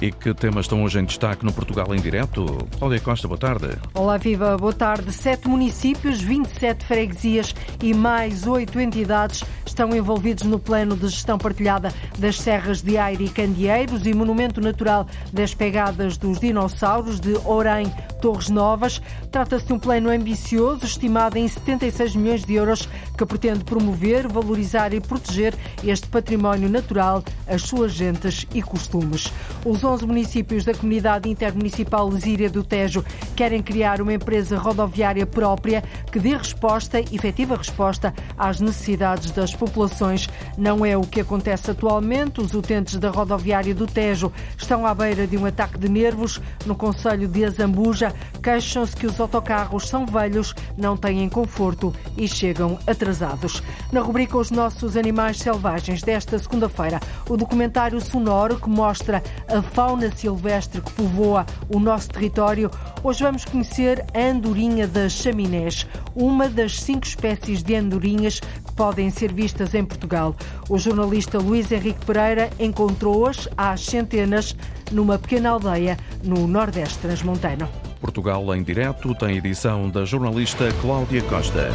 E que temas estão hoje em destaque no Portugal em Direto? Cláudia Costa, boa tarde. Olá, Viva, boa tarde. Sete municípios, 27 freguesias e mais oito entidades estão envolvidos no plano de gestão partilhada das serras de Aire e Candeeiros e Monumento Natural das Pegadas dos Dinossauros de Orém, Torres Novas. Trata-se de um plano ambicioso, estimado em 76 milhões de euros, que pretende promover, valorizar e proteger este património natural, as suas gentes e costumes. Os 11 municípios da comunidade intermunicipal Lesíria do Tejo querem criar uma empresa rodoviária própria que dê resposta, efetiva resposta, às necessidades das populações. Não é o que acontece atualmente. Os utentes da rodoviária do Tejo estão à beira de um ataque de nervos. No Conselho de Azambuja, queixam-se que os autocarros são velhos, não têm conforto e chegam atrasados. Na rubrica Os Nossos Animais Selvagens desta segunda-feira, o documentário sonoro que mostra a fauna silvestre que povoa o nosso território, hoje vamos conhecer a andorinha das chaminés, uma das cinco espécies de andorinhas que podem ser vistas em Portugal. O jornalista Luís Henrique Pereira encontrou-as às centenas numa pequena aldeia no Nordeste Transmontano. Portugal em Direto tem edição da jornalista Cláudia Costa.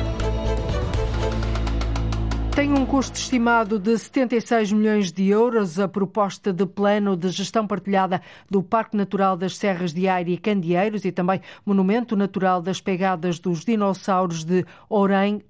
Tem um custo estimado de 76 milhões de euros a proposta de plano de gestão partilhada do Parque Natural das Serras de Aire e Candeeiros e também Monumento Natural das Pegadas dos Dinossauros de Orém,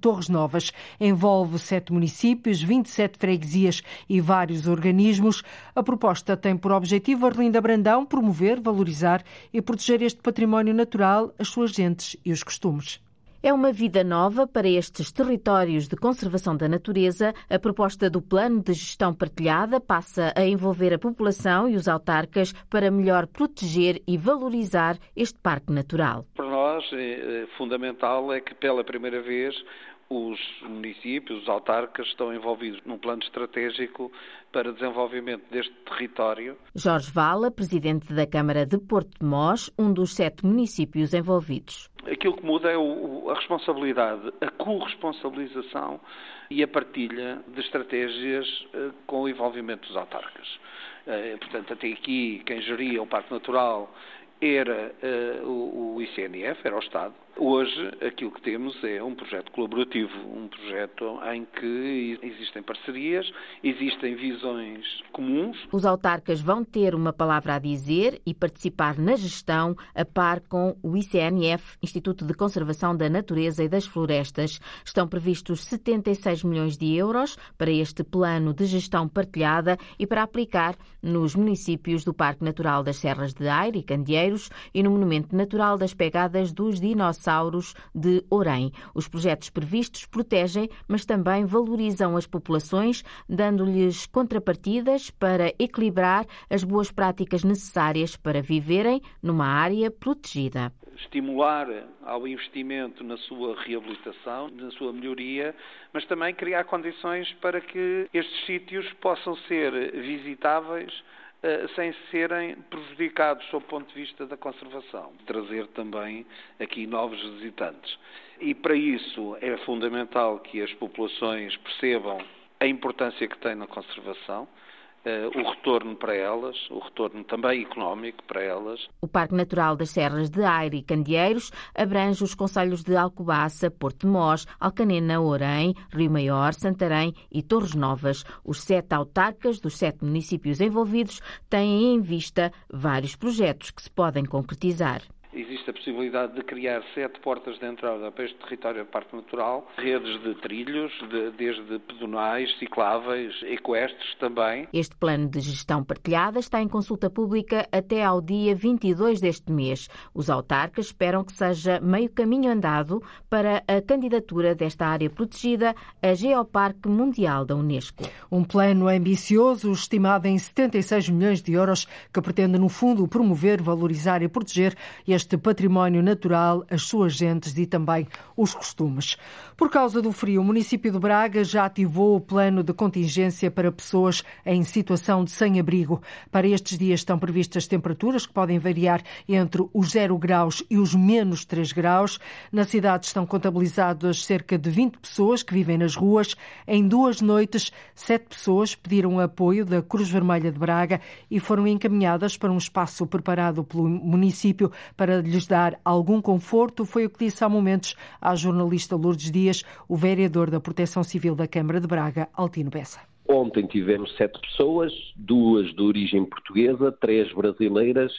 Torres Novas. Envolve sete municípios, 27 freguesias e vários organismos. A proposta tem por objetivo, Arlinda Brandão, promover, valorizar e proteger este património natural, as suas gentes e os costumes. É uma vida nova para estes territórios de conservação da natureza. A proposta do Plano de Gestão Partilhada passa a envolver a população e os autarcas para melhor proteger e valorizar este parque natural. Para nós, é fundamental é que pela primeira vez os municípios, os autarcas estão envolvidos num plano estratégico para desenvolvimento deste território. Jorge Vala, presidente da Câmara de Porto de Mós, um dos sete municípios envolvidos. Aquilo que muda é a responsabilidade, a corresponsabilização e a partilha de estratégias eh, com o envolvimento dos autarcas. Eh, portanto, até aqui, quem geria o Parque Natural era uh, o ICNF, era o Estado. Hoje, aquilo que temos é um projeto colaborativo, um projeto em que existem parcerias, existem visões comuns. Os autarcas vão ter uma palavra a dizer e participar na gestão a par com o ICNF, Instituto de Conservação da Natureza e das Florestas. Estão previstos 76 milhões de euros para este plano de gestão partilhada e para aplicar nos municípios do Parque Natural das Serras de Aire e Candeeiros e no Monumento Natural das Pegadas dos Dinossauros de Orém. Os projetos previstos protegem, mas também valorizam as populações, dando-lhes contrapartidas para equilibrar as boas práticas necessárias para viverem numa área protegida estimular ao investimento na sua reabilitação, na sua melhoria, mas também criar condições para que estes sítios possam ser visitáveis sem serem prejudicados sob o ponto de vista da conservação. Trazer também aqui novos visitantes. E para isso é fundamental que as populações percebam a importância que tem na conservação, eh, o retorno para elas, o retorno também económico para elas. O Parque Natural das Serras de Aire e Candeeiros abrange os concelhos de Alcobaça, Porto Mós, Alcanena, Orém, Rio Maior, Santarém e Torres Novas. Os sete autarcas dos sete municípios envolvidos têm em vista vários projetos que se podem concretizar existe a possibilidade de criar sete portas de entrada para este território de parque natural, redes de trilhos, de, desde pedonais, cicláveis, equestres também. Este plano de gestão partilhada está em consulta pública até ao dia 22 deste mês. Os autarcas esperam que seja meio caminho andado para a candidatura desta área protegida a Geoparque Mundial da Unesco. Um plano ambicioso, estimado em 76 milhões de euros, que pretende, no fundo, promover, valorizar e proteger este este património natural, as suas gentes e também os costumes. Por causa do frio, o município de Braga já ativou o plano de contingência para pessoas em situação de sem-abrigo. Para estes dias estão previstas temperaturas que podem variar entre os 0 graus e os menos 3 graus. Na cidade estão contabilizadas cerca de 20 pessoas que vivem nas ruas. Em duas noites, sete pessoas pediram apoio da Cruz Vermelha de Braga e foram encaminhadas para um espaço preparado pelo município para lhes dar algum conforto. Foi o que disse há momentos à jornalista Lourdes Dias o vereador da Proteção Civil da Câmara de Braga, Altino Bessa. Ontem tivemos sete pessoas, duas de origem portuguesa, três brasileiras,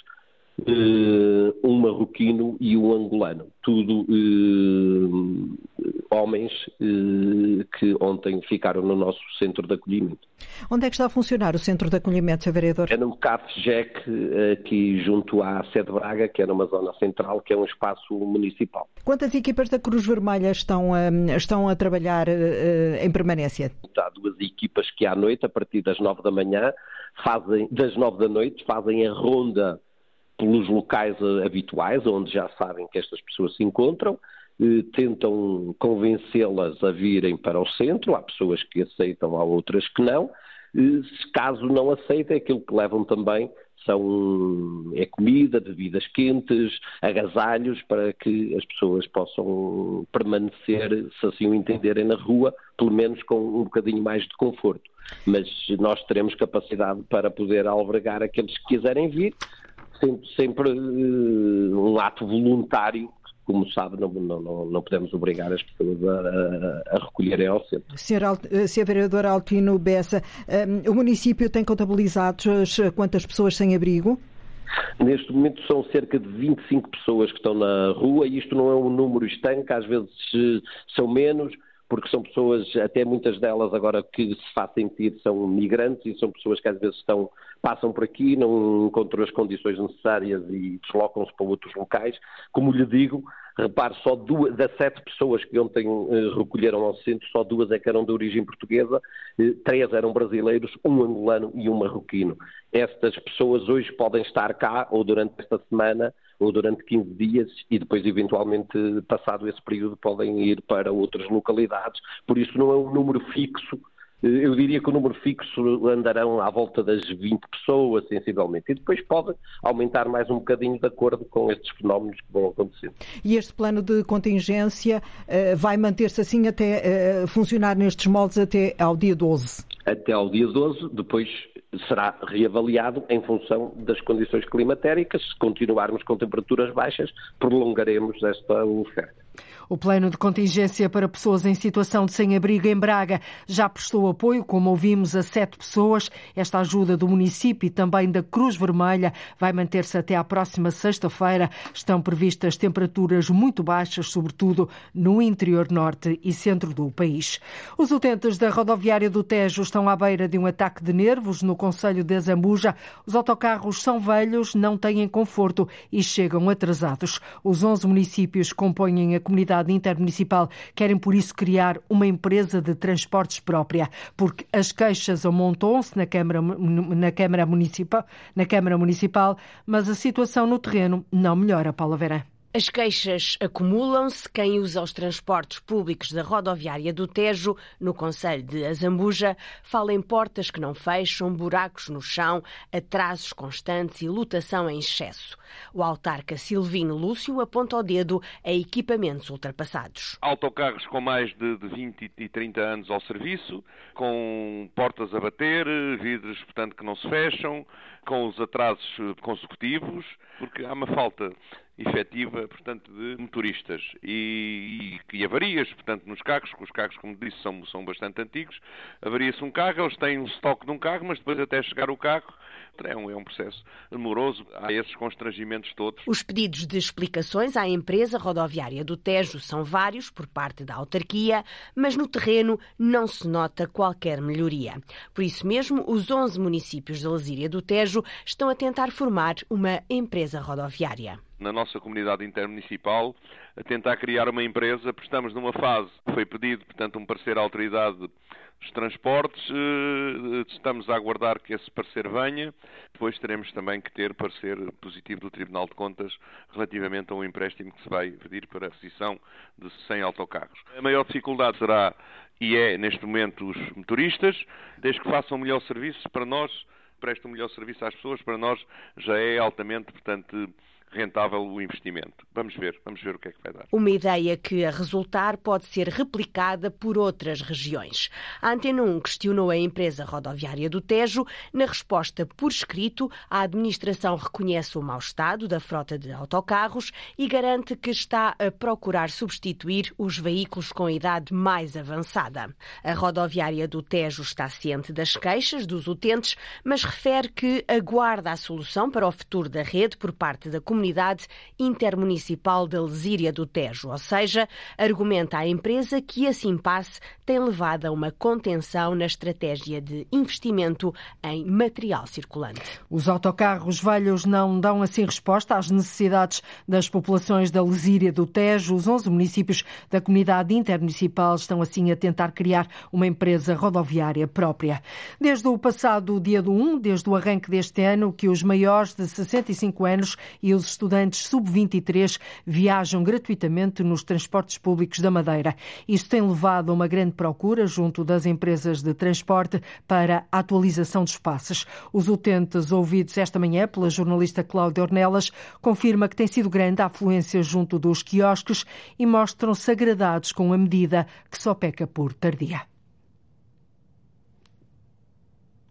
um marroquino e um angolano. Tudo uh, homens uh, que ontem ficaram no nosso centro de acolhimento. Onde é que está a funcionar o centro de acolhimento, Sr. Vereador? É no CAFJEC, aqui junto à sede Braga, que é numa zona central, que é um espaço municipal. Quantas equipas da Cruz Vermelha estão, estão a trabalhar em permanência? Há duas equipas que à noite, a partir das nove da manhã, fazem, das nove da noite, fazem a ronda pelos locais habituais, onde já sabem que estas pessoas se encontram, eh, tentam convencê-las a virem para o centro, há pessoas que aceitam, há outras que não. Eh, caso não aceitem, aquilo que levam também são é comida, bebidas quentes, agasalhos para que as pessoas possam permanecer, se assim o entenderem, na rua, pelo menos com um bocadinho mais de conforto. Mas nós teremos capacidade para poder albergar aqueles que quiserem vir, sempre, sempre uh, um ato voluntário como sabe, não, não, não, podemos obrigar as pessoas a, a recolherem ao centro. Senhor, eh, Senhor Vereador Altino Bessa, um, eh, o município tem contabilizado quantas pessoas sem abrigo? Neste momento são cerca de 25 pessoas que estão na rua e isto não é um número estanque, às vezes são menos, porque são pessoas, até muitas delas agora que se faz sentir são migrantes e são pessoas que às vezes estão, passam por aqui, não encontram as condições necessárias e deslocam-se para outros locais. Como lhe digo, repare, só duas das sete pessoas que ontem eh, recolheram ao centro, só duas é que eram de origem portuguesa, eh, três eram brasileiros, um angolano e um marroquino. Estas pessoas hoje podem estar cá ou durante esta semana ou durante 15 dias e depois, eventualmente, passado esse período, podem ir para outras localidades. Por isso, não é um número fixo. Eu diria que o número fixo andarão à volta das 20 pessoas, sensivelmente, e depois pode aumentar mais um bocadinho de acordo com estes fenómenos que vão acontecendo. E este plano de contingência uh, vai manter-se assim até uh, funcionar nestes moldes até ao dia 12? Até ao dia 12, depois será reavaliado em função das condições climatéricas. Se continuarmos com temperaturas baixas, prolongaremos esta oferta. O plano de contingência para pessoas em situação de sem-abrigo em Braga já prestou apoio, como ouvimos, a sete pessoas. Esta ajuda do município e também da Cruz Vermelha vai manter-se até à próxima sexta-feira. Estão previstas temperaturas muito baixas, sobretudo no interior norte e centro do país. Os utentes da rodoviária do Tejo estão à beira de um ataque de nervos no Conselho de Zambuja. Os autocarros são velhos, não têm conforto e chegam atrasados. Os 11 municípios compõem a comunidade Autoridade Intermunicipal querem, por isso, criar uma empresa de transportes própria, porque as queixas amontam-se na Câmara, na, Câmara Municipal, na Câmara Municipal, mas a situação no terreno não melhora, Paula Verã. As queixas acumulam-se. Quem usa os transportes públicos da rodoviária do Tejo, no Conselho de Azambuja, fala em portas que não fecham, buracos no chão, atrasos constantes e lotação em excesso. O autarca Silvino Lúcio aponta o dedo a equipamentos ultrapassados. Autocarros com mais de 20 e 30 anos ao serviço, com portas a bater, vidros, portanto, que não se fecham, com os atrasos consecutivos, porque há uma falta efetiva, portanto, de motoristas e, e, e, avarias, portanto, nos carros, que os carros, como disse, são, são bastante antigos, avaria-se um carro, eles têm um estoque de um carro, mas depois até chegar o carro é um, é um processo demoroso, há esses constrangimentos todos. Os pedidos de explicações à empresa rodoviária do Tejo são vários por parte da autarquia, mas no terreno não se nota qualquer melhoria. Por isso mesmo, os 11 municípios da Lesíria do Tejo estão a tentar formar uma empresa rodoviária. Na nossa comunidade intermunicipal a tentar criar uma empresa, estamos numa fase, foi pedido, portanto, um parecer à autoridade dos transportes, eh, estamos a aguardar que esse parecer venha, depois teremos também que ter parecer positivo do Tribunal de Contas relativamente a um empréstimo que se vai pedir para a aquisição de 100 autocarros. A maior dificuldade será, e é neste momento, os motoristas, desde que façam um melhor serviço para nós, prestam um melhor serviço às pessoas, para nós já é altamente, portanto, rentável o investimento. Vamos ver, vamos ver o que é que vai dar. Uma ideia que, a resultar, pode ser replicada por outras regiões. A Antena 1 questionou a empresa rodoviária do Tejo. Na resposta por escrito, a administração reconhece o mau estado da frota de autocarros e garante que está a procurar substituir os veículos com idade mais avançada. A rodoviária do Tejo está ciente das queixas dos utentes, mas refere que aguarda a solução para o futuro da rede por parte da comunidade Comunidade Intermunicipal da Lesíria do Tejo, ou seja, argumenta a empresa que esse impasse tem levado a uma contenção na estratégia de investimento em material circulante. Os autocarros velhos não dão assim resposta às necessidades das populações da Lesíria do Tejo. Os 11 municípios da Comunidade Intermunicipal estão assim a tentar criar uma empresa rodoviária própria. Desde o passado dia do 1, desde o arranque deste ano, que os maiores de 65 anos e os estudantes sub-23 viajam gratuitamente nos transportes públicos da Madeira. Isto tem levado a uma grande procura junto das empresas de transporte para a atualização dos passos. Os utentes ouvidos esta manhã pela jornalista Cláudia Ornelas confirma que tem sido grande a afluência junto dos quiosques e mostram-se agradados com a medida que só peca por tardia.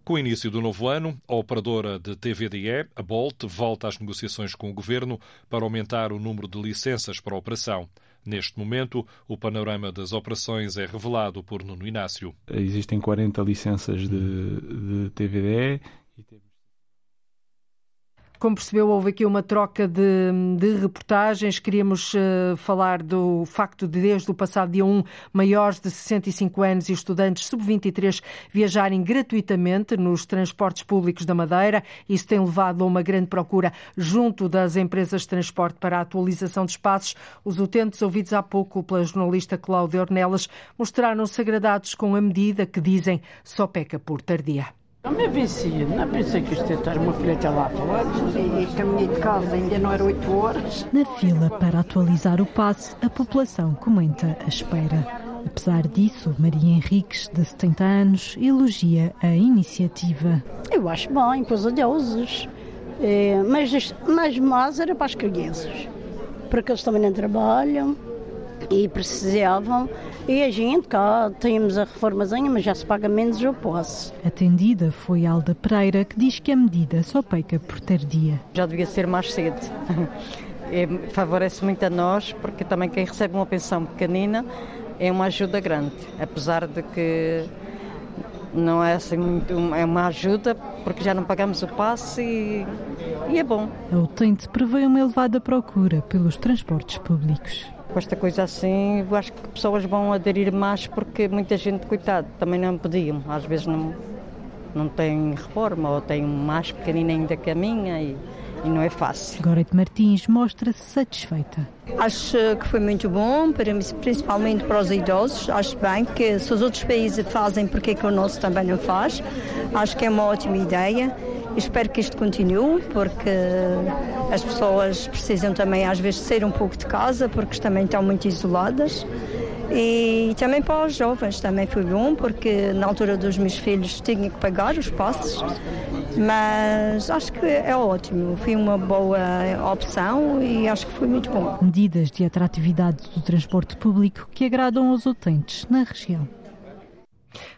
Com o início do novo ano, a operadora de TVDE, a Bolt, volta às negociações com o governo para aumentar o número de licenças para a operação. Neste momento, o panorama das operações é revelado por Nuno Inácio. Existem 40 licenças de, de TVDE como percebeu, houve aqui uma troca de, de reportagens. Queríamos uh, falar do facto de, desde o passado dia 1, maiores de 65 anos e estudantes sub-23 viajarem gratuitamente nos transportes públicos da Madeira. Isso tem levado a uma grande procura junto das empresas de transporte para a atualização de espaços. Os utentes ouvidos há pouco pela jornalista Cláudia Ornelas mostraram-se agradados com a medida que dizem só peca por tardia. Não me vicia, não pensei que isto ia estar uma filha lá fora. Caminhei de casa, ainda não era 8 horas. Na fila para atualizar o passe, a população comenta a espera. Apesar disso, Maria Henriques, de 70 anos, elogia a iniciativa. Eu acho bem, pois a deuses. É, mas, mas mais era para as crianças, porque eles também não trabalham e precisavam. E a gente cá temos a reformazinha, mas já se paga menos eu posso. Atendida foi Alda Pereira, que diz que a medida só peca por tardia. Já devia ser mais cedo. É, favorece muito a nós, porque também quem recebe uma pensão pequenina é uma ajuda grande, apesar de que não é assim muito, é uma ajuda porque já não pagamos o passe e, e é bom. A utente prevê uma elevada procura pelos transportes públicos com esta coisa assim, eu acho que pessoas vão aderir mais porque muita gente, coitado, também não podiam. Às vezes não, não tem reforma ou tem mais pequenina ainda que a minha e, e não é fácil. Gorete Martins mostra-se satisfeita. Acho que foi muito bom, principalmente para os idosos. Acho bem que se os outros países fazem, porque que o nosso também não faz? Acho que é uma ótima ideia. Espero que isto continue, porque as pessoas precisam também, às vezes, sair um pouco de casa, porque também estão muito isoladas. E também para os jovens também foi bom, porque na altura dos meus filhos tinha que pagar os passos, mas acho que é ótimo, foi uma boa opção e acho que foi muito bom. Medidas de atratividade do transporte público que agradam aos utentes na região.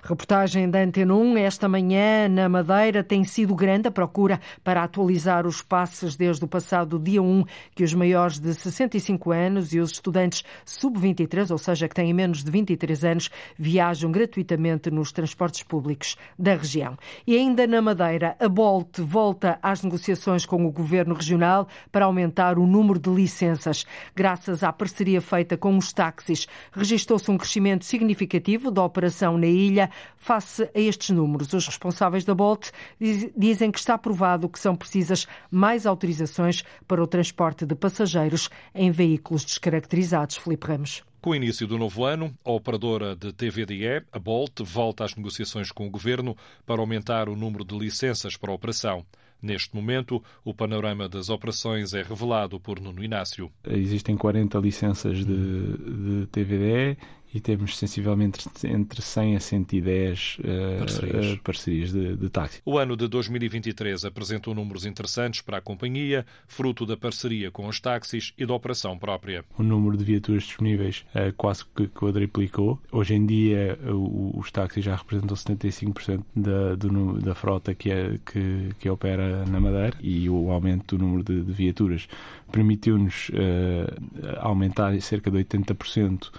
Reportagem da Antena 1. Esta manhã, na Madeira, tem sido grande a procura para atualizar os passes desde o passado dia 1, que os maiores de 65 anos e os estudantes sub-23, ou seja, que têm menos de 23 anos, viajam gratuitamente nos transportes públicos da região. E ainda na Madeira, a Bolt volta às negociações com o governo regional para aumentar o número de licenças. Graças à parceria feita com os táxis, registrou-se um crescimento significativo da operação na ilha ilha. Face a estes números, os responsáveis da Bolt dizem que está provado que são precisas mais autorizações para o transporte de passageiros em veículos descaracterizados. Felipe Ramos. Com o início do novo ano, a operadora de TVDE, a Bolt, volta às negociações com o governo para aumentar o número de licenças para a operação. Neste momento, o panorama das operações é revelado por Nuno Inácio. Existem 40 licenças de, de TVDE e temos sensivelmente entre 100 a 110 uh, eh, parcerias, uh, parcerias de, de, táxi. O ano de 2023 apresentou números interessantes para a companhia, fruto da parceria com os táxis e da operação própria. O número de viaturas disponíveis uh, quase que quadriplicou. Hoje em dia, os táxis já representam 75% da, do, da frota que, é, que, que opera na Madeira e o aumento do número de, de viaturas permitiu-nos aumentar cerca de 80%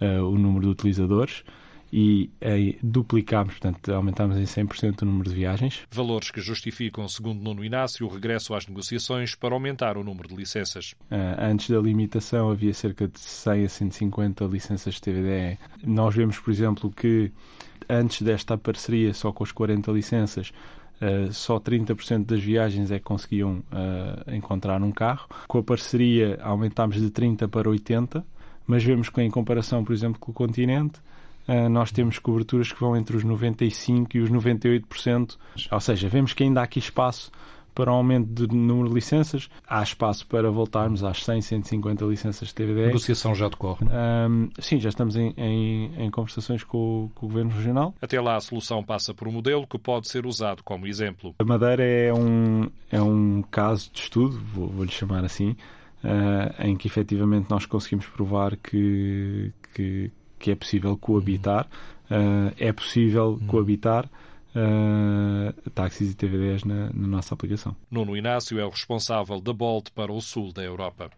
uh, o número de utilizadores e uh, duplicámos, portanto, aumentámos em 100% o número de viagens. Valores que justificam, segundo Nuno Inácio, o regresso às negociações para aumentar o número de licenças. Uh, antes da limitação havia cerca de 100 a 150 licenças de TVDE. Nós vemos, por exemplo, que antes desta parceria, só com as 40 licenças, Uh, só 30% das viagens é que conseguiam uh, encontrar um carro. Com a parceria aumentámos de 30% para 80%, mas vemos que em comparação, por exemplo, com o continente, uh, nós temos coberturas que vão entre os 95% e os 98%, ou seja, vemos que ainda há aqui espaço para um aumento de número de licenças, há espaço para voltarmos às 100, 150 licenças de TVD. A negociação já decorre, um, Sim, já estamos em, em, em conversações com o, com o, Governo Regional. Até lá a solução passa por um modelo que pode ser usado como exemplo. A Madeira é um, é um caso de estudo, vou-lhe vou chamar assim, uh, em que efetivamente nós conseguimos provar que, que, que é possível coabitar, uh, é possível coabitar uh, táxis e TVDs na, na nossa aplicação. Nuno Inácio é o responsável da Bolt para o sul da Europa.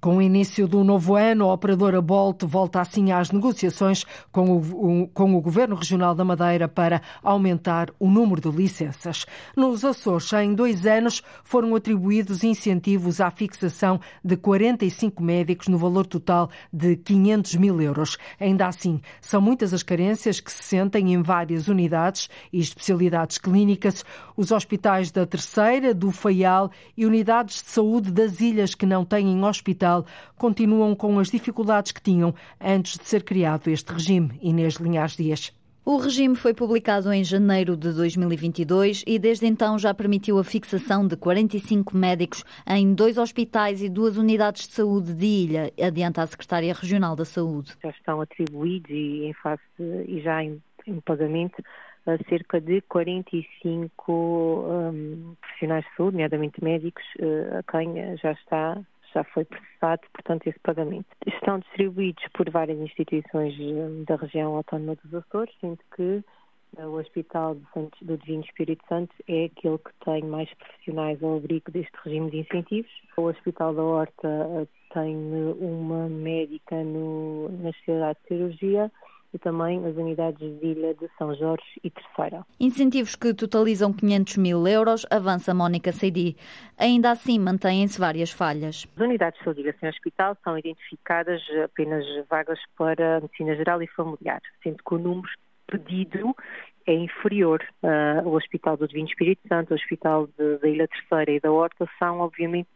Com o início do novo ano, a operadora Bolt volta assim às negociações com o, com o Governo Regional da Madeira para aumentar o número de licenças. Nos Açores, em dois anos, foram atribuídos incentivos à fixação de 45 médicos no valor total de 500 mil euros. Ainda assim, são muitas as carências que se sentem em várias unidades e especialidades clínicas, os hospitais da Terceira, do Faial e unidades de saúde das ilhas que não têm hospital continuam com as dificuldades que tinham antes de ser criado este regime. Inês Linhares Dias. O regime foi publicado em janeiro de 2022 e desde então já permitiu a fixação de 45 médicos em dois hospitais e duas unidades de saúde de ilha, adianta a Secretária Regional da Saúde. Já estão atribuídos e em face e já em, em pagamento a cerca de 45 um, profissionais de saúde, nomeadamente médicos, uh, a quem já está já foi processado, portanto, esse pagamento. Estão distribuídos por várias instituições eh, da região autónoma dos Açores, sendo que eh, o Hospital Santos, do Divino Espírito Santo é aquele que tem mais profissionais ao abrigo deste regime de incentivos. O Hospital da Horta eh, tem uma médica no, na especialidade de cirurgia e também as unidades de Ilha de São Jorge e Terceira. Incentivos que totalizam 500 mil euros, avança Mónica Seidi. Ainda assim, mantêm-se várias falhas. As unidades de Ilha Hospital são identificadas apenas vagas para medicina geral e familiar, sendo que o número pedido é inferior. Uh, o Hospital do Divino Espírito Santo, o Hospital da Ilha Terceira e da Horta são, obviamente,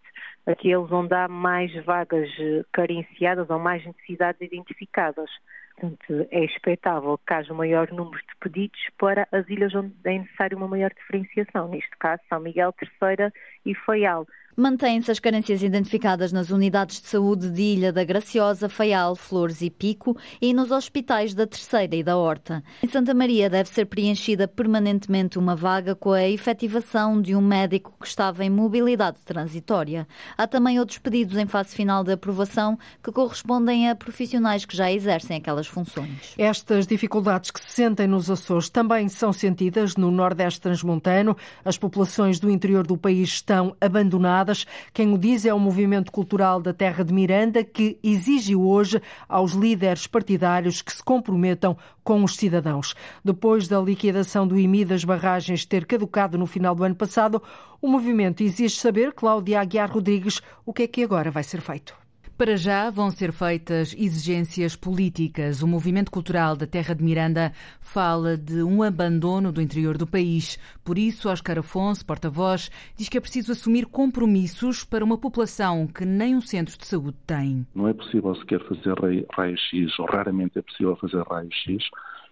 aqueles onde há mais vagas carenciadas ou mais necessidades identificadas. Portanto, é expectável que haja um maior número de pedidos para as ilhas onde é necessário uma maior diferenciação, neste caso São Miguel, Terceira e Faial. Mantêm-se as carências identificadas nas unidades de saúde de Ilha da Graciosa, Faial, Flores e Pico e nos hospitais da Terceira e da Horta. Em Santa Maria deve ser preenchida permanentemente uma vaga com a efetivação de um médico que estava em mobilidade transitória. Há também outros pedidos em fase final de aprovação que correspondem a profissionais que já exercem aquelas funções. Estas dificuldades que se sentem nos Açores também são sentidas no Nordeste Transmontano. As populações do interior do país estão abandonadas quem o diz é o movimento cultural da Terra de Miranda, que exige hoje aos líderes partidários que se comprometam com os cidadãos. Depois da liquidação do IMI das barragens ter caducado no final do ano passado, o movimento exige saber, Cláudia Aguiar Rodrigues, o que é que agora vai ser feito. Para já vão ser feitas exigências políticas. O movimento cultural da Terra de Miranda fala de um abandono do interior do país. Por isso, Oscar Afonso, porta-voz, diz que é preciso assumir compromissos para uma população que nem um centro de saúde tem. Não é possível sequer fazer raio-x, ou raramente é possível fazer raio-x,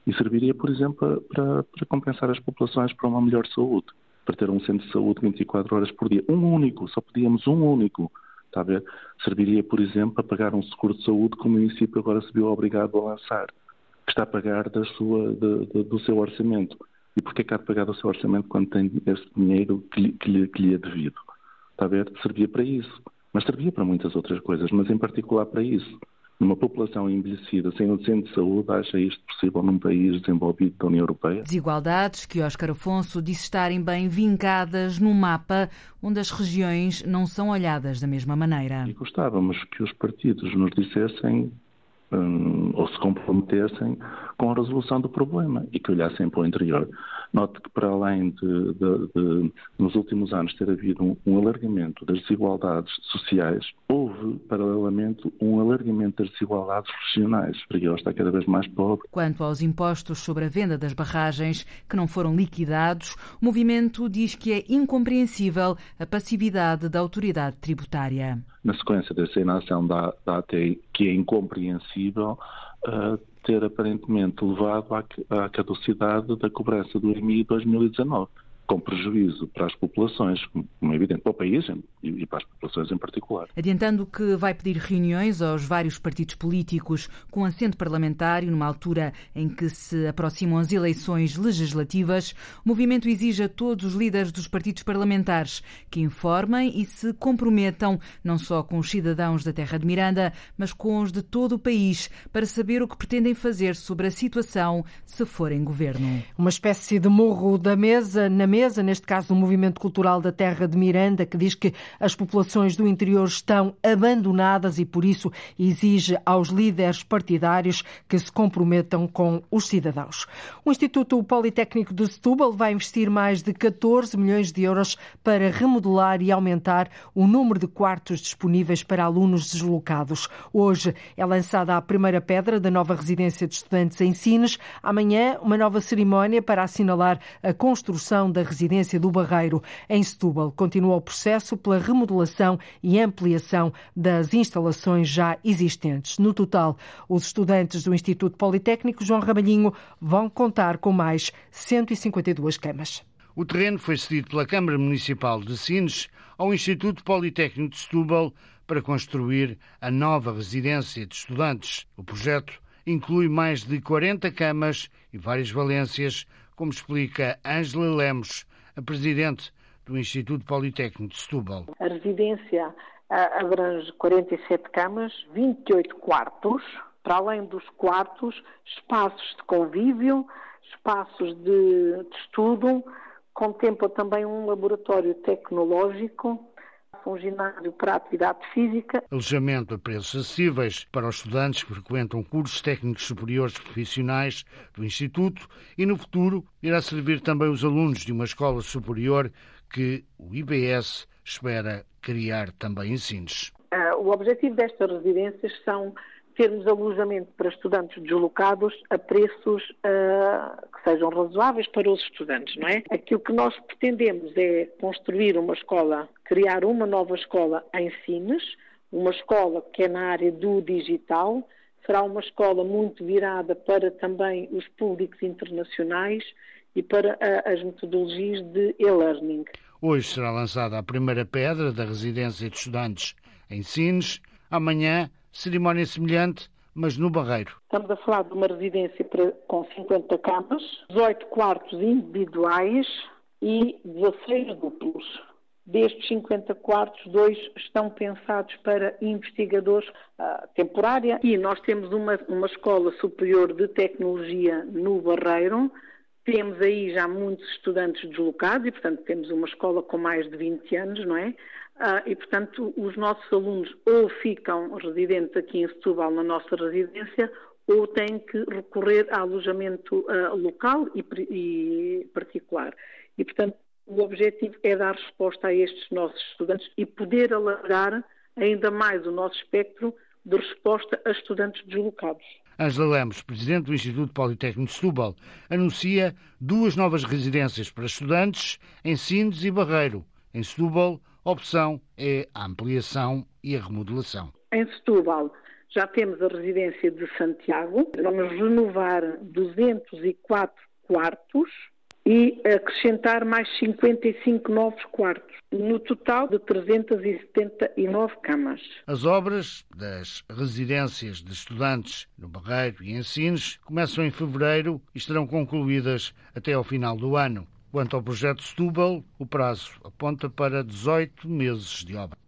e serviria, por exemplo, para, para compensar as populações para uma melhor saúde, para ter um centro de saúde 24 horas por dia. Um único, só pedíamos um único Está a ver? Serviria, por exemplo, para pagar um seguro de saúde que o município agora se viu obrigado a lançar, que está a pagar da sua, de, de, do seu orçamento. E porquê que há de pagar do seu orçamento quando tem esse dinheiro que lhe, que lhe, que lhe é devido? Está a ver? Servia para isso. Mas servia para muitas outras coisas, mas em particular para isso numa população envelhecida sem um centro de saúde, acha isto possível num país desenvolvido da União Europeia? Desigualdades que Óscar Afonso disse estarem bem vincadas no mapa onde as regiões não são olhadas da mesma maneira. E gostávamos que os partidos nos dissessem um, ou se comprometessem com a resolução do problema e que olhassem para o interior. Note que, para além de, de, de nos últimos anos, ter havido um, um, alargamento das desigualdades sociais, houve, paralelamente, um alargamento das desigualdades regionais. Rio está cada vez mais pobre. Quanto aos impostos sobre a venda das barragens que não foram liquidados, o movimento diz que é incompreensível a passividade da autoridade tributária. Na sequência dessa inação da, da ATI, que é incompreensível, uh, ter aparentemente levado à, caducidade da cobrança do IMI 2019 com prejuízo para as populações, como é evidente, para o país e para as populações em particular. Adiantando que vai pedir reuniões aos vários partidos políticos com assento parlamentar numa altura em que se aproximam as eleições legislativas, o movimento exige a todos os líderes dos partidos parlamentares que informem e se comprometam não só com os cidadãos da Terra de Miranda, mas com os de todo o país para saber o que pretendem fazer sobre a situação se forem governo. Uma espécie de morro da mesa na mesa mesa, neste caso do Movimento Cultural da Terra de Miranda, que diz que as populações do interior estão abandonadas e, por isso, exige aos líderes partidários que se comprometam com os cidadãos. O Instituto Politécnico de Setúbal vai investir mais de 14 milhões de euros para remodelar e aumentar o número de quartos disponíveis para alunos deslocados. Hoje é lançada a primeira pedra da nova residência de estudantes em Sines. Amanhã, uma nova cerimónia para assinalar a construção da residência do Barreiro, em Setúbal. Continua o processo pela remodelação e ampliação das instalações já existentes. No total, os estudantes do Instituto Politécnico João Ramalhinho vão contar com mais 152 camas. O terreno foi cedido pela Câmara Municipal de Sines ao Instituto Politécnico de Setúbal para construir a nova residência de estudantes. O projeto inclui mais de 40 camas e várias valências como explica Ângela Lemos, a presidente do Instituto Politécnico de Setúbal. A residência abrange 47 camas, 28 quartos, para além dos quartos, espaços de convívio, espaços de, de estudo, contempla também um laboratório tecnológico um ginásio para atividade física. Alojamento a preços acessíveis para os estudantes que frequentam cursos técnicos superiores profissionais do Instituto e, no futuro, irá servir também os alunos de uma escola superior que o IBS espera criar também ensinos. Uh, o objetivo destas residências são termos alojamento para estudantes deslocados a preços uh, sejam razoáveis para os estudantes, não é? Aquilo que nós pretendemos é construir uma escola, criar uma nova escola em Sines, uma escola que é na área do digital, será uma escola muito virada para também os públicos internacionais e para uh, as metodologias de e-learning. Hoje será lançada a primeira pedra da residência de estudantes em Sines. Amanhã cerimónia semelhante, mas no Barreiro. Estamos a falar de uma residência com 50 camas, 18 quartos individuais e 16 duplos. Destes 50 quartos, dois estão pensados para investigadores uh, temporária e nós temos uma, uma escola superior de tecnologia no Barreiro. Temos aí já muitos estudantes deslocados e, portanto, temos uma escola com mais de 20 anos, não é? Ah, e, portanto, os nossos alunos ou ficam residentes aqui em Setúbal, na nossa residência, ou têm que recorrer a alojamento uh, local e, e, particular. E, portanto, o objetivo é dar resposta a estes nossos estudantes e poder alargar ainda mais o nosso espectro de resposta a estudantes deslocados. Angela Lemos, presidente do Instituto Politécnico de Setúbal, anuncia duas novas residências para estudantes em Sines e Barreiro. Em Setúbal, a opção é a ampliação e a remodelação. Em Setúbal, já temos a residência de Santiago. Vamos renovar 204 quartos e acrescentar mais 55 novos quartos, no total de 379 camas. As obras das residências de estudantes no Barreiro e em Sines começam em fevereiro e estarão concluídas até ao final do ano. Quanto ao projeto Setúbal, o prazo aponta para 18 meses de obra.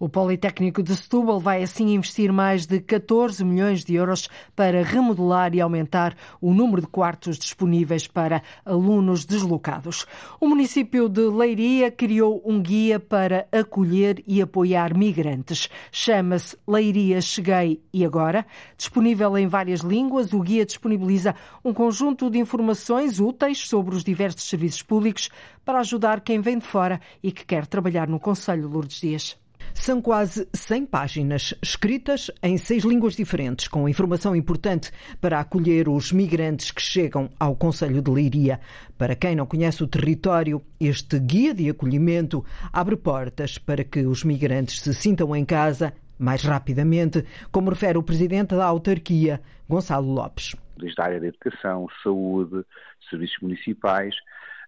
O Politécnico de Setúbal vai assim investir mais de 14 milhões de euros para remodelar e aumentar o número de quartos disponíveis para alunos deslocados. O município de Leiria criou um guia para acolher e apoiar migrantes. Chama-se Leiria Cheguei e Agora. Disponível em várias línguas, o guia disponibiliza um conjunto de informações úteis sobre os diversos serviços públicos para ajudar quem vem de fora e que quer trabalhar no Conselho Lourdes Dias. São quase 100 páginas, escritas em seis línguas diferentes, com informação importante para acolher os migrantes que chegam ao Conselho de Leiria. Para quem não conhece o território, este guia de acolhimento abre portas para que os migrantes se sintam em casa mais rapidamente, como refere o presidente da autarquia, Gonçalo Lopes. Desde a área da educação, saúde, serviços municipais,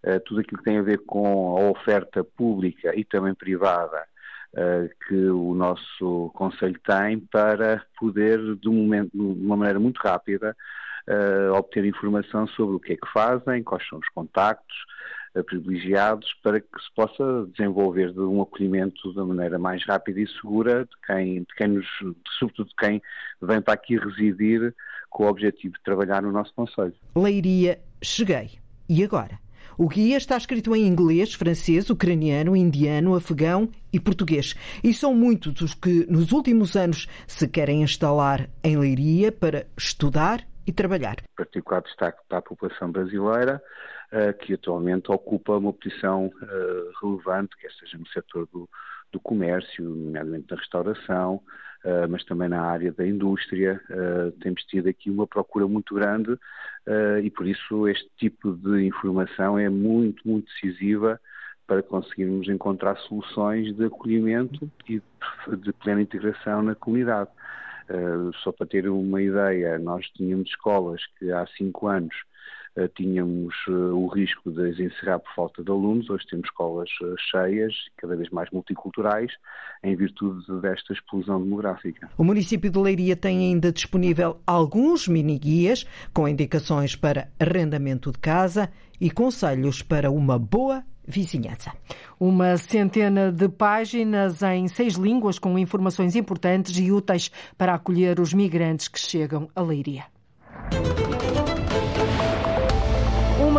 eh, tudo aquilo que tem a ver com a oferta pública e também privada que o nosso Conselho tem para poder, de, um momento, de uma maneira muito rápida, uh, obter informação sobre o que é que fazem, quais são os contactos uh, privilegiados, para que se possa desenvolver de um acolhimento da maneira mais rápida e segura de quem, de quem nos, sobretudo de quem vem para aqui residir com o objetivo de trabalhar no nosso Conselho. Leiria, cheguei. E agora? O guia está escrito em inglês, francês, ucraniano, indiano, afegão e português. E são muitos os que, nos últimos anos, se querem instalar em Leiria para estudar e trabalhar. Particular destaque para a população brasileira, eh, que atualmente ocupa uma posição eh, relevante, quer seja no setor do, do comércio, nomeadamente na restauração, uh, mas também na área da indústria. Uh, temos tido aqui uma procura muito grande uh, e por isso este tipo de informação é muito, muito decisiva para conseguirmos encontrar soluções de acolhimento e de plena integração na comunidade. só para ter uma ideia, nós tínhamos escolas que há cinco anos tínhamos eh, o risco de as encerrar por falta de alunos. Hoje temos escolas eh, cheias, cada vez mais multiculturais, em virtude desta explosão demográfica. O município de Leiria tem ainda disponível alguns mini-guias com indicações para arrendamento de casa e conselhos para uma boa vizinhança. Uma centena de páginas em seis línguas com informações importantes e úteis para acolher os migrantes que chegam a Leiria.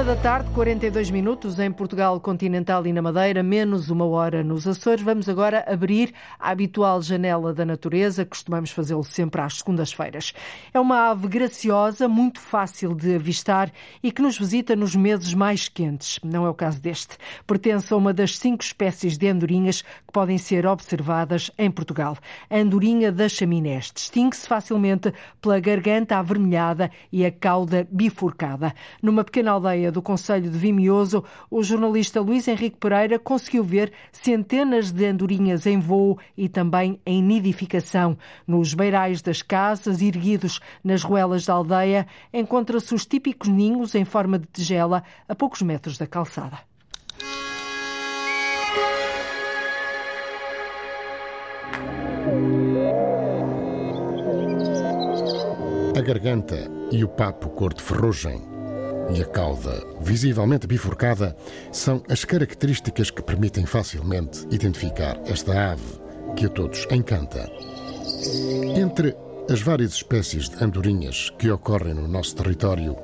Uma da tarde, 42 minutos em Portugal continental e na Madeira, menos uma hora nos Açores. Vamos agora abrir a habitual janela da natureza, costumamos fazê-lo sempre às segundas-feiras. É uma ave graciosa, muito fácil de avistar e que nos visita nos meses mais quentes. Não é o caso deste. Pertence a uma das cinco espécies de andorinhas que podem ser observadas em Portugal. A andorinha das chaminés distingue-se facilmente pela garganta avermelhada e a cauda bifurcada. Numa pequena aldeia do Conselho de Vimioso, o jornalista Luís Henrique Pereira conseguiu ver centenas de andorinhas em voo e também em nidificação. Nos beirais das casas, erguidos nas ruelas da aldeia, encontra-se os típicos ninhos em forma de tigela a poucos metros da calçada. A garganta e o papo cor de ferrugem e a cauda, visivelmente bifurcada, são as características que permitem facilmente identificar esta ave que a todos encanta. Entre as várias espécies de andorinhas que ocorrem no nosso território,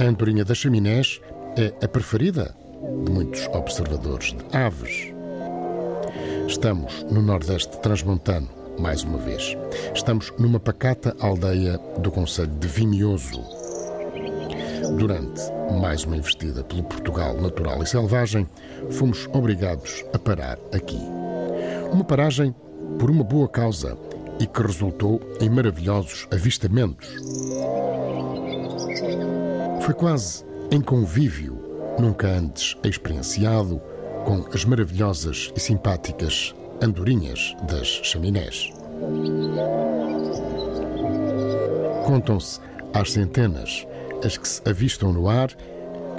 a andorinha das chaminés é a preferida de muitos observadores de aves. Estamos no Nordeste Transmontano, mais uma vez. Estamos numa pacata aldeia do Conselho de Vimioso, Durante mais uma investida pelo Portugal natural e selvagem, fomos obrigados a parar aqui. Uma paragem por uma boa causa e que resultou em maravilhosos avistamentos. Foi quase em convívio, nunca antes experienciado, com as maravilhosas e simpáticas andorinhas das chaminés. Contam-se às centenas as que se avistam no ar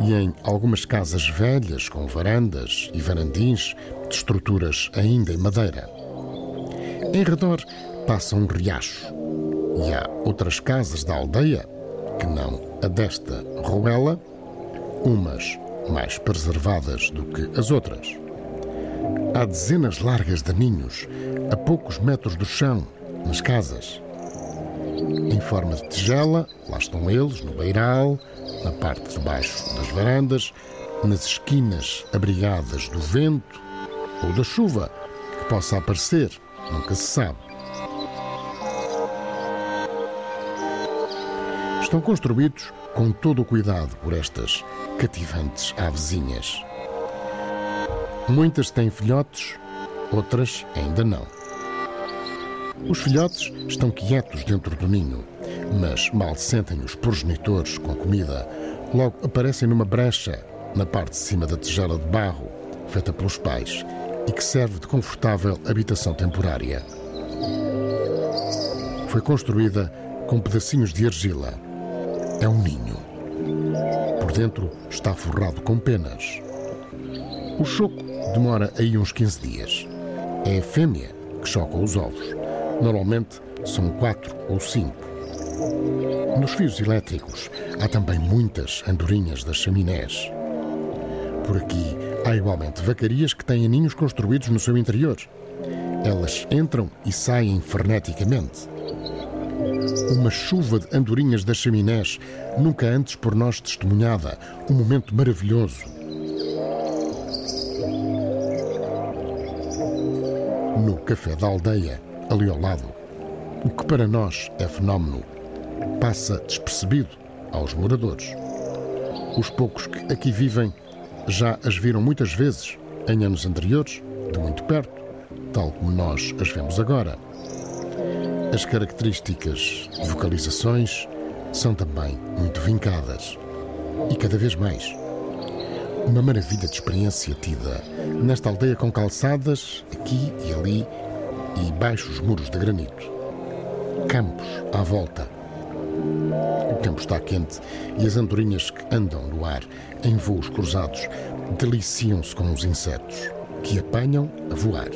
e em algumas casas velhas com varandas e varandins de estruturas ainda em madeira. Em redor passa um riacho e há outras casas da aldeia, que não a desta Ruela, umas mais preservadas do que as outras. Há dezenas largas de ninhos, a poucos metros do chão, nas casas. Em forma de tigela, lá estão eles, no beiral, na parte de baixo das varandas, nas esquinas abrigadas do vento ou da chuva que possa aparecer, nunca se sabe. Estão construídos com todo o cuidado por estas cativantes avezinhas. Muitas têm filhotes, outras ainda não. Os filhotes estão quietos dentro do ninho, mas mal sentem os progenitores com comida, logo aparecem numa brecha na parte de cima da tigela de barro feita pelos pais e que serve de confortável habitação temporária. Foi construída com pedacinhos de argila. É um ninho. Por dentro está forrado com penas. O choco demora aí uns 15 dias. É a fêmea que choca os ovos. Normalmente são quatro ou cinco. Nos fios elétricos há também muitas andorinhas das chaminés. Por aqui há igualmente vacarias que têm ninhos construídos no seu interior. Elas entram e saem freneticamente. Uma chuva de andorinhas das chaminés, nunca antes por nós testemunhada, um momento maravilhoso. No café da aldeia, ali ao lado, o que para nós é fenómeno, passa despercebido aos moradores. Os poucos que aqui vivem já as viram muitas vezes, em anos anteriores, de muito perto, tal como nós as vemos agora. As características vocalizações são também muito vincadas. E cada vez mais. Uma maravilha de experiência tida nesta aldeia com calçadas, aqui e ali, e baixos muros de granito. Campos à volta. O tempo está quente e as andorinhas que andam no ar em voos cruzados deliciam-se com os insetos que apanham a voar.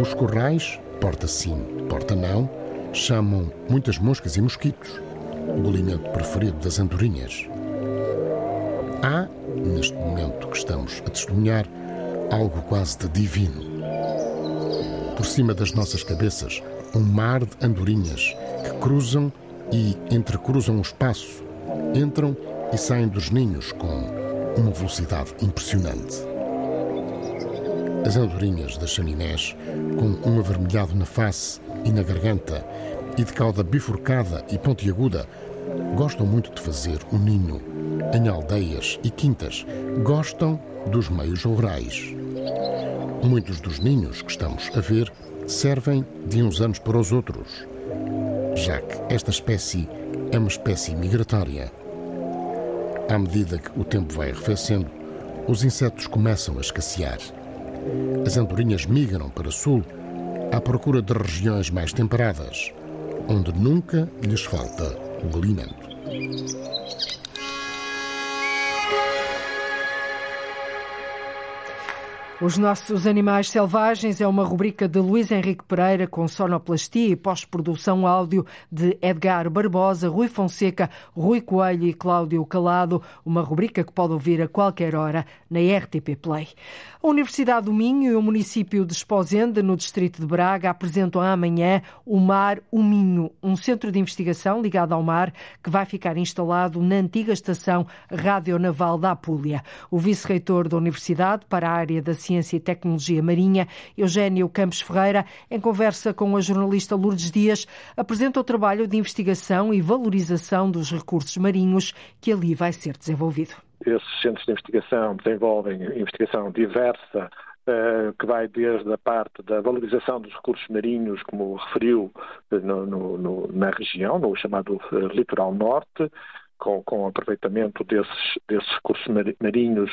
Os corrais porta sim, porta não, chamam muitas moscas e mosquitos, o alimento preferido das andorinhas. Há, neste momento que estamos a testemunhar, algo quase de divino. Por cima das nossas cabeças, um mar de andorinhas que cruzam e entrecruzam o espaço, entram e saem dos ninhos com uma velocidade impressionante. As andorinhas das chaminés, com um avermelhado na face e na garganta e de cauda bifurcada e pontiaguda, gostam muito de fazer o um ninho em aldeias e quintas. Gostam dos meios rurais. Muitos dos ninhos que estamos a ver servem de uns anos para os outros, já que esta espécie é uma espécie migratória. À medida que o tempo vai arrefecendo, os insetos começam a escassear. As andorinhas migram para sul à procura de regiões mais temperadas, onde nunca lhes falta o alimento. Os Nossos Animais Selvagens é uma rubrica de Luís Henrique Pereira com sonoplastia e pós-produção áudio de Edgar Barbosa, Rui Fonseca, Rui Coelho e Cláudio Calado, uma rubrica que pode ouvir a qualquer hora na RTP Play. A Universidade do Minho e o município de Esposende, no distrito de Braga, apresentam amanhã o Mar o Minho, um centro de investigação ligado ao mar que vai ficar instalado na antiga estação radionaval da Apulia. O vice-reitor da Universidade para a área da Ciência e Tecnologia Marinha, Eugênio Campos Ferreira, em conversa com a jornalista Lourdes Dias, apresenta o trabalho de investigação e valorização dos recursos marinhos que ali vai ser desenvolvido esses centros de investigação desenvolvem investigação diversa que vai desde a parte da valorização dos recursos marinhos, como referiu no, no, na região, no chamado litoral norte, com, com aproveitamento desses, desses recursos marinhos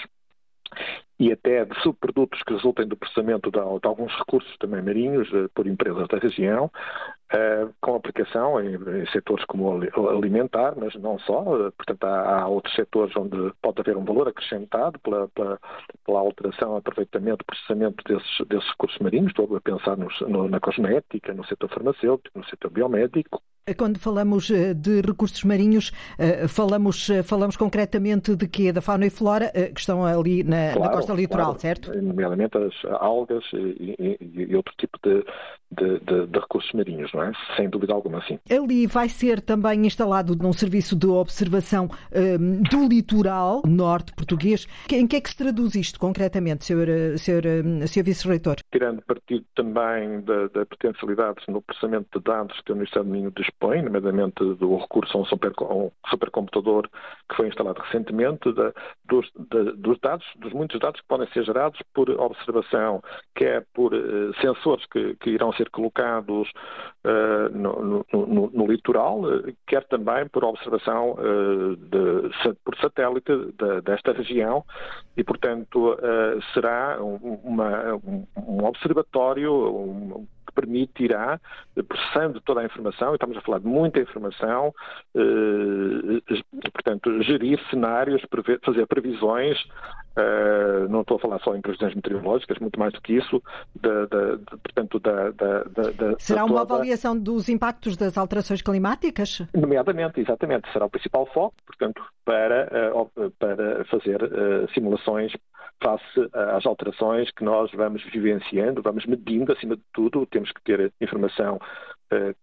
e até de subprodutos que resultem do processamento de, de alguns recursos também marinhos por empresas da região, uh, com aplicação em, em, setores como alimentar, mas não só. Uh, portanto, há, há, outros setores onde pode haver um valor acrescentado pela, pela, pela alteração, aproveitamento, processamento desses, desses recursos marinhos. Estou a pensar nos, no, na cosmética, no setor farmacêutico, no setor biomédico. Quando falamos de recursos marinhos, falamos, falamos concretamente de quê? Da fauna e flora que estão ali na, claro. na costa litoral, claro, certo? Nomeadamente as algas e, e, e outro tipo de, de, de, de, recursos marinhos, não é? Sem dúvida alguma, sim. Ali vai ser também instalado um serviço de observação um, do litoral norte português. Em que é que se traduz isto concretamente, Sr. Sr. Sr. Vice-Reitor? Tirando partido também da, da potencialidade no processamento de dados que o Ministério do Minho dispõe, nomeadamente do recurso a um, super, a um supercomputador que foi instalado recentemente, da, dos, da, dos dados, dos muitos dados que podem ser gerados por observação, quer por uh, sensores que, que, irão ser colocados no, no, no, no, litoral, uh, quer também por observação de, por satélite de, desta região e, portanto, será uma, um, observatório, um, permitirá, processando toda a informação, estamos a falar de muita informação, eh, portanto, gerir cenários, fazer previsões, eh, não estou a falar só em previsões meteorológicas, muito mais do que isso, da, da, de, portanto, da, da Será uma toda... avaliação dos impactos das alterações climáticas? Nomeadamente, exatamente, será o principal foco, portanto, para, eh, para fazer simulações face às alterações que nós vamos vivenciando, vamos medindo, acima de tudo, temos que ter informação uh,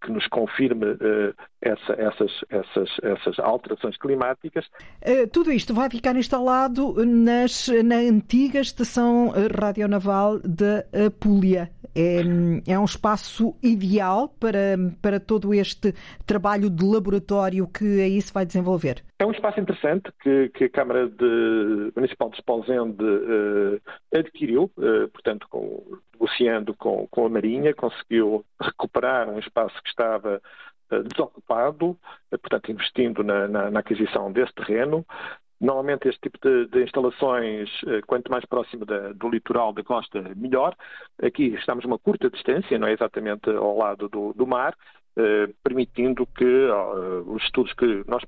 que nos confirme uh, essa, essas, essas, essas alterações climáticas. Uh, tudo isto vai ficar instalado nas, na antiga estação radionaval da Apulia. É, é um espaço ideal para, para todo este trabalho de laboratório que aí se vai desenvolver? É um espaço interessante que, que a Câmara de, Municipal de Esposende uh, adquiriu, uh, portanto, com, negociando com, com a Marinha, conseguiu recuperar um espaço que estava uh, desocupado, portanto, investindo na, na, na, aquisição desse terreno. Normalmente este tipo de, de instalações, quanto mais próximo da, do litoral da costa, melhor. Aqui estamos a uma curta distância, não é exatamente ao lado do, do mar, eh, permitindo que uh, os estudos que nós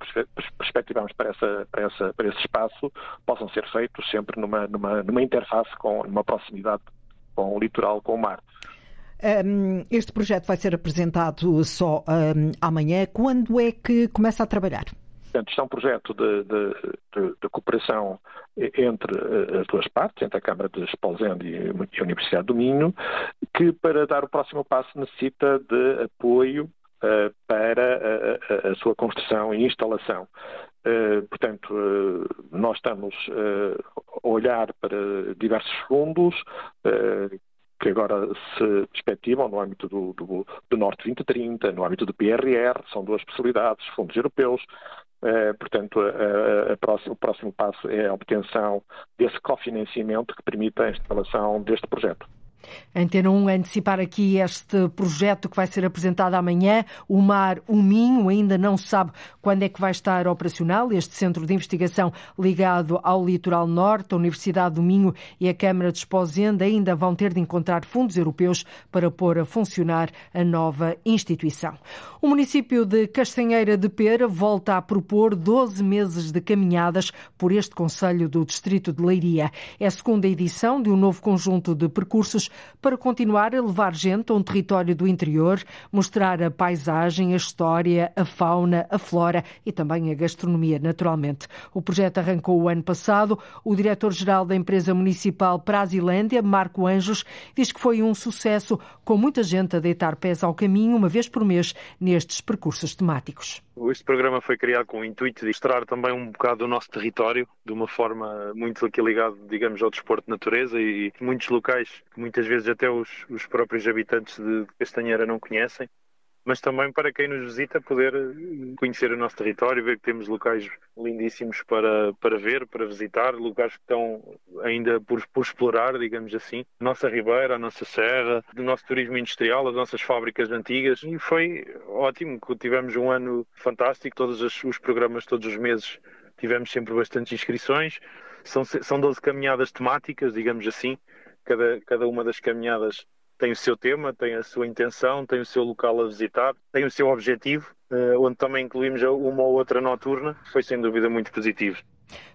perspectivamos para, essa, para, essa, para esse espaço possam ser feitos sempre numa, numa, numa interface, com uma proximidade com o litoral, com o mar. Um, este projeto vai ser apresentado só um, amanhã. Quando é que começa a trabalhar? Portanto, isto é um projeto de, de, de, cooperação entre eh, as duas partes, entre a Câmara de Esposende e a Universidade do Minho, que para dar o próximo passo necessita de apoio uh, para a, a, a, sua construção e instalação. Uh, portanto, uh, nós estamos a olhar para diversos fundos que agora se perspectivam no âmbito do, do, do Norte 2030, no âmbito do PRR, são duas possibilidades, fundos europeus, eh, portanto, a, a próximo, o próximo passo é a obtenção desse cofinanciamento que permita a instalação deste projeto. Antena 1 antecipar aqui este projeto que vai ser apresentado amanhã, o Mar o Minho, ainda não se sabe quando é que vai estar operacional este centro de investigação ligado ao litoral norte, a Universidade do Minho e a Câmara de Esposende ainda vão ter de encontrar fundos europeus para pôr a funcionar a nova instituição. O município de Castanheira de Pera volta a propor 12 meses de caminhadas por este Conselho do Distrito de Leiria. É a segunda edição de um novo conjunto de percursos para continuar a levar gente a um território do interior, mostrar a paisagem, a história, a fauna, a flora e também a gastronomia, naturalmente. O projeto arrancou o ano passado. O diretor-geral da empresa municipal Prasilândia, Marco Anjos, diz que foi um sucesso, com muita gente a deitar pés ao caminho uma vez por mês nestes percursos temáticos. Este programa foi criado com o intuito de mostrar também um bocado do nosso território, de uma forma muito aqui ligado, digamos, ao desporto de natureza e muitos locais que muitas vezes até os, os próprios habitantes de Castanheira não conhecem. mas também para quem nos visita poder conhecer o nosso território, ver que temos locais lindíssimos para, para ver, para visitar, lugares que estão ainda por, por explorar, digamos assim. Nossa Ribeira, a nossa Serra, do nosso turismo industrial, as nossas fábricas antigas e foi ótimo, tivemos um ano fantástico, todos os programas todos os meses tivemos sempre bastantes inscrições, são, são 12 caminhadas temáticas, digamos assim, cada, cada uma das caminhadas tem o seu tema, tem a sua intenção, tem o seu local a visitar, tem o seu objetivo, eh, onde também incluímos uma ou outra noturna, foi sem dúvida muito positivo.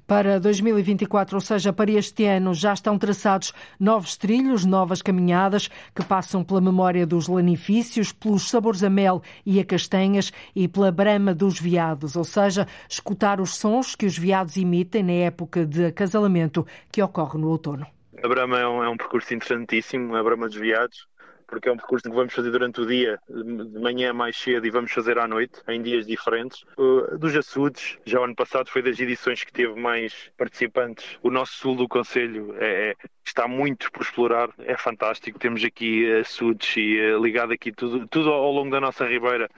Para 2024, ou seja, para este ano, já estão traçados novos trilhos, novas caminhadas que passam pela memória dos lanifícios, pelos sabores a mel e a castanhas e pela brama dos veados, ou seja, escutar os sons que os veados emitem na época de acasalamento que ocorre no outono. A Brama é um, é um percurso interessantíssimo, a Brama dos Viados, porque é um percurso que vamos fazer durante o dia, de manhã mais cedo e vamos fazer à noite, em dias diferentes. Dos açudes, já o ano passado foi das edições que teve mais participantes. O nosso sul do Conselho é, é está muito por explorar, é fantástico. Temos aqui açudes e uh, ligado aqui tudo, tudo ao longo da nossa ribeira.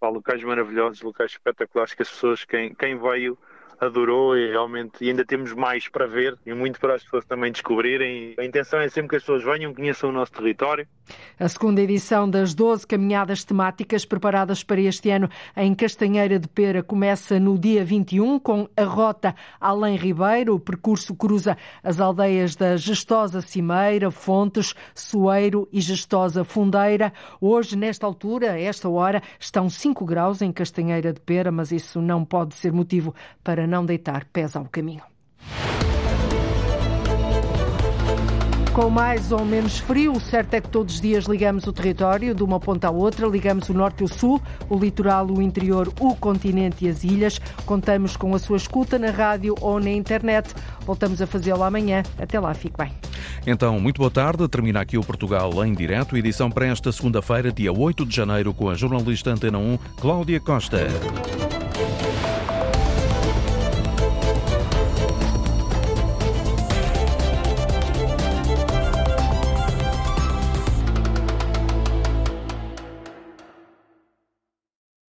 Há locais maravilhosos, locais espetaculares que as pessoas, quem, quem veio adorou e realmente e ainda temos mais para ver e muito para as pessoas também descobrirem. A intenção é sempre que as pessoas venham, conheçam o nosso território. A segunda edição das 12 caminhadas temáticas preparadas para este ano em Castanheira de Pera começa no dia 21 com a rota Além Ribeiro. O percurso cruza as aldeias da Gestosa Cimeira, Fontes, Soeiro e Gestosa Fundeira. Hoje, nesta altura, a esta hora, estão 5 graus em Castanheira de Pera, mas isso não pode ser motivo para não deitar pés ao caminho. Com mais ou menos frio, o certo é que todos os dias ligamos o território de uma ponta à outra, ligamos o norte e o sul, o litoral, o interior, o continente e as ilhas. Contamos com a sua escuta na rádio ou na internet. Voltamos a fazê-lo amanhã. Até lá, fique bem. Então, muito boa tarde. Termina aqui o Portugal em direto, edição para esta segunda-feira, dia 8 de janeiro, com a jornalista Antena 1, Cláudia Costa.